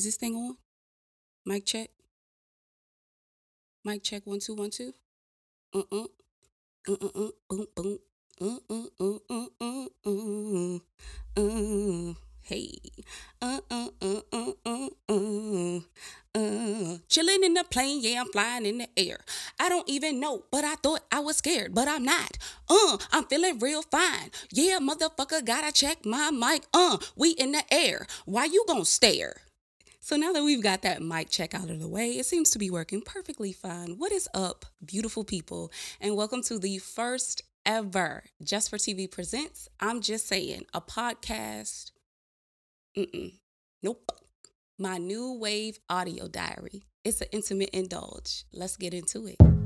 Is this thing on? Mic check. Mic check one two one two. Uh uh. Uh uh uh. Boom boom. Uh uh uh uh uh uh. Uh. Hey. Uh uh uh uh uh uh. Uh, chilling in the plane, yeah, I'm flying in the air. I don't even know, but I thought I was scared, but I'm not. Uh, I'm feeling real fine. Yeah, motherfucker, gotta check my mic. Uh, we in the air. Why you gonna stare? So now that we've got that mic check out of the way, it seems to be working perfectly fine. What is up, beautiful people? And welcome to the first ever Jess4TV Presents. I'm Jess Sayin', a podcast. Mm-mm. Nope. My new wave audio diary. It's an intimate indulge. Let's get into it.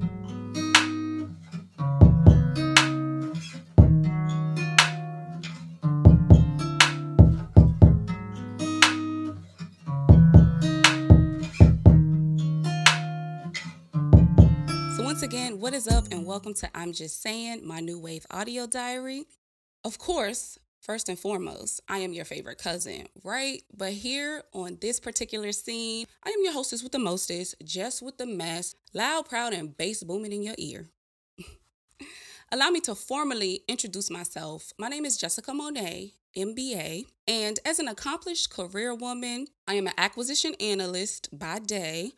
What is up, and welcome to I'm Jess Sayin', my new wave audio diary. Of course, first and foremost, I am your favorite cousin, right? But here on this particular scene, I am your hostess with the mostest, Jess with the mess, loud, proud, and bass booming in your ear. Allow me to formally introduce myself. My name is Jessica Monet, MBA, and as an accomplished career woman, I am an acquisition analyst by day.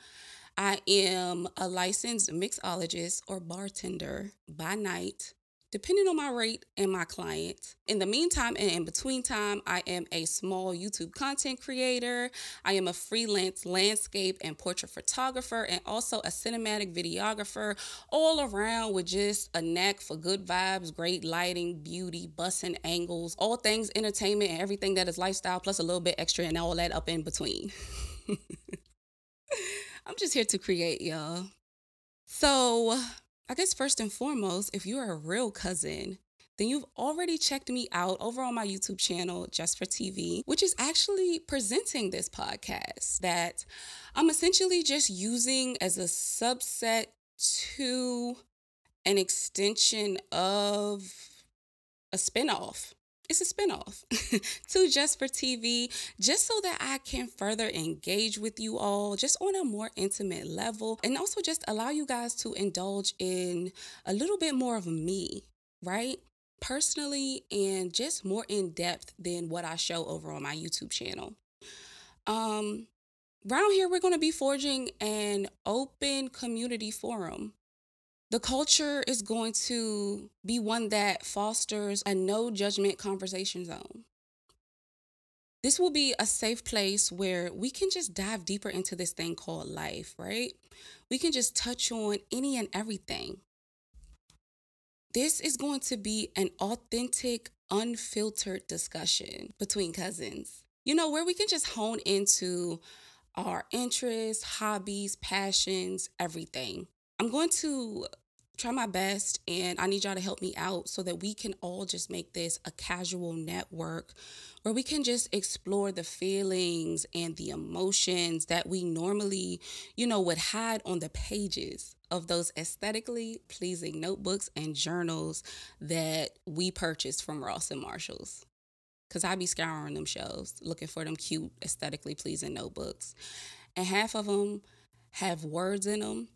I am a licensed mixologist or bartender by night, depending on my rate and my client. In the meantime and in between time, I am a small YouTube content creator. I am a freelance landscape and portrait photographer and also a cinematic videographer, all around with just a knack for good vibes, great lighting, beauty, bussing angles, all things entertainment and everything that is lifestyle, plus a little bit extra and all that up in between. I'm just here to create, y'all. So, I guess first and foremost, if you're a real cousin, then you've already checked me out over on my YouTube channel, Jess4TV, which is actually presenting this podcast that I'm essentially just using as a subset to an extension of a spinoff it's a spinoff to Jess4TV, just so that I can further engage with you all just on a more intimate level and also just allow you guys to indulge in a little bit more of me, right? Personally and just more in depth than what I show over on my YouTube channel. Um around here we're going to be forging an open community forum the culture is going to be one that fosters a no judgment conversation zone. This will be a safe place where we can just dive deeper into this thing called life, right? We can just touch on any and everything. This is going to be an authentic, unfiltered discussion between cousins, you know, where we can just hone into our interests, hobbies, passions, everything. I'm going to try my best and I need y'all to help me out so that we can all just make this a casual network where we can just explore the feelings and the emotions that we normally, you know, would hide on the pages of those aesthetically pleasing notebooks and journals that we purchased from Ross and Marshalls. Cause I be scouring them shelves looking for them cute, aesthetically pleasing notebooks. And half of them have words in them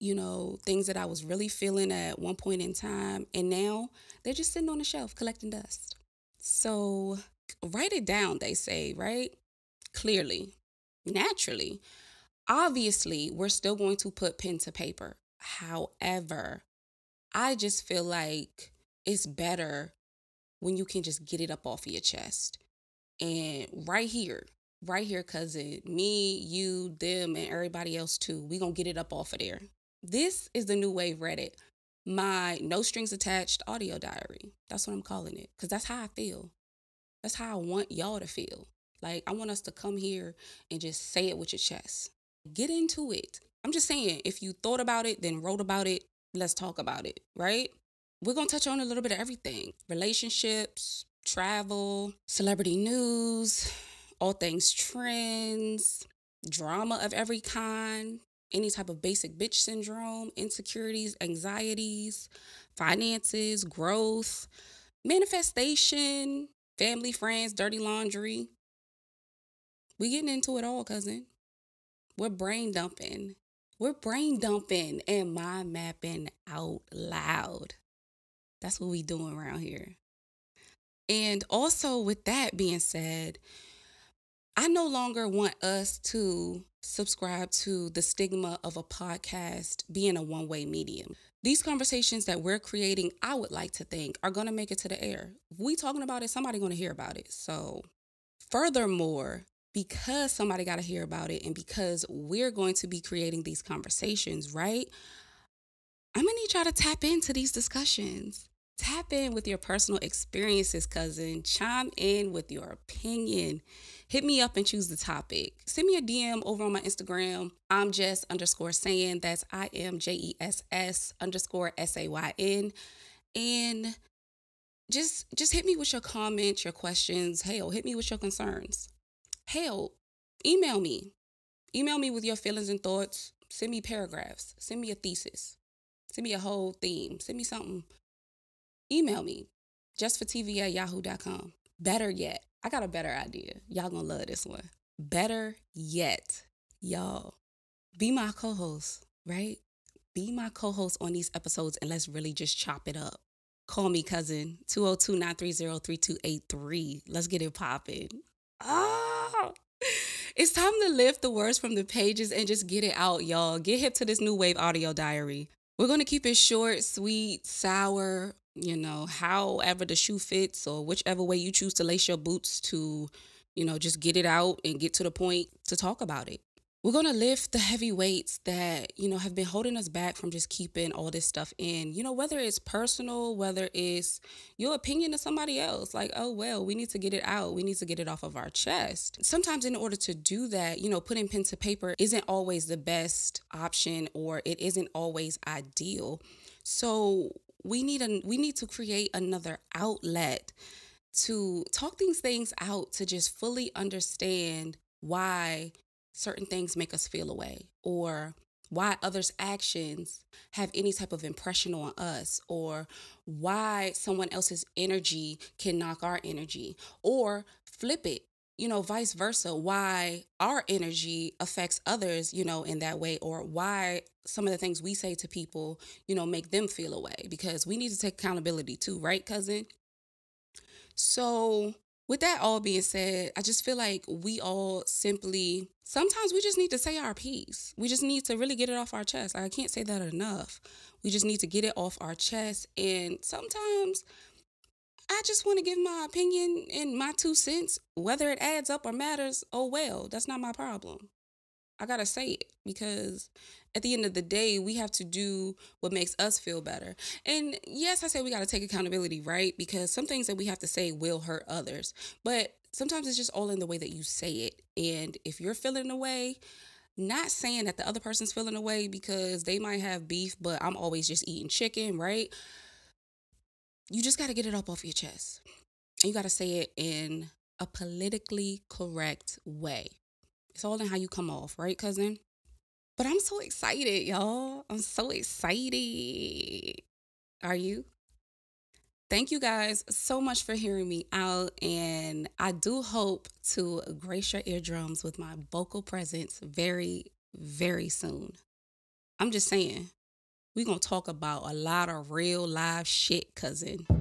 you know, things that I was really feeling at one point in time. And now they're just sitting on the shelf collecting dust. So write it down, they say, right? Clearly, naturally. Obviously, we're still going to put pen to paper. However, I just feel like it's better when you can just get it up off of your chest. And right here, right here, cousin, me, you, them, and everybody else too, we gonna get it up off of there. This is the new wave Reddit, my no strings attached audio diary. That's what I'm calling it because that's how I feel. That's how I want y'all to feel. Like, I want us to come here and just say it with your chest. Get into it. I'm just saying, if you thought about it, then wrote about it, let's talk about it, right? We're going to touch on a little bit of everything relationships, travel, celebrity news, all things trends, drama of every kind, any type of basic bitch syndrome, insecurities, anxieties, finances, growth, manifestation, family, friends, dirty laundry. We getting into it all, cousin. We're brain dumping. We're brain dumping and mind mapping out loud. That's what we doing around here. And also, with that being said, I no longer want us to subscribe to the stigma of a podcast being a one way medium. These conversations that we're creating, I would like to think, are going to make it to the air. If we talking about it, somebody going to hear about it. So, furthermore, because somebody got to hear about it and because we're going to be creating these conversations, right? I'm going to need y'all to tap into these discussions. Tap in with your personal experiences, cousin. Chime in with your opinion. Hit me up and choose the topic. Send me a DM over on my Instagram. I'm Jess underscore saying. That's I M J E S S underscore S A Y N. And just just hit me with your comments, your questions. Hell, hit me with your concerns. Hell, email me. Email me with your feelings and thoughts. Send me paragraphs. Send me a thesis. Send me a whole theme. Send me something email me jess4tv at yahoo.com. Better yet, I got a better idea. Y'all gonna love this one. Better yet, y'all, be my co host, right? Be my co host on these episodes and let's really just chop it up. Call me, cousin, 202 930 3283. Let's get it popping. Ah! It's time to lift the words from the pages and just get it out, y'all. Get hip to this new wave audio diary. We're going to keep it short, sweet, sour, you know, however the shoe fits or whichever way you choose to lace your boots to, you know, just get it out and get to the point to talk about it. We're going to lift the heavy weights that, you know, have been holding us back from just keeping all this stuff in. You know, whether it's personal, whether it's your opinion of somebody else, like, oh, well, we need to get it out. We need to get it off of our chest. Sometimes, in order to do that, you know, putting pen to paper isn't always the best option or it isn't always ideal. So, we need a we need to create another outlet to talk these things out to just fully understand why certain things make us feel away or why others' actions have any type of impression on us, or why someone else's energy can knock our energy, or flip it you know, vice versa, why our energy affects others, you know, in that way, or why some of the things we say to people, you know, make them feel away because we need to take accountability too, right, cousin? So, with that all being said, I just feel like we all simply sometimes we just need to say our piece. We just need to really get it off our chest. I can't say that enough. We just need to get it off our chest. And sometimes I just want to give my opinion and my two cents, whether it adds up or matters. Oh, well, that's not my problem. I got to say it because at the end of the day, we have to do what makes us feel better. And yes, I say we got to take accountability, right? Because some things that we have to say will hurt others. But sometimes it's just all in the way that you say it. And if you're feeling away, not saying that the other person's feeling away because they might have beef, but I'm always just eating chicken, right? You just got to get it up off your chest. And you got to say it in a politically correct way. It's all in how you come off, right, cousin? But I'm so excited, y'all. I'm so excited. Are you? Thank you guys so much for hearing me out. And I do hope to grace your eardrums with my vocal presence very, very soon. I'm just saying, we're going to talk about a lot of real live shit, cousin.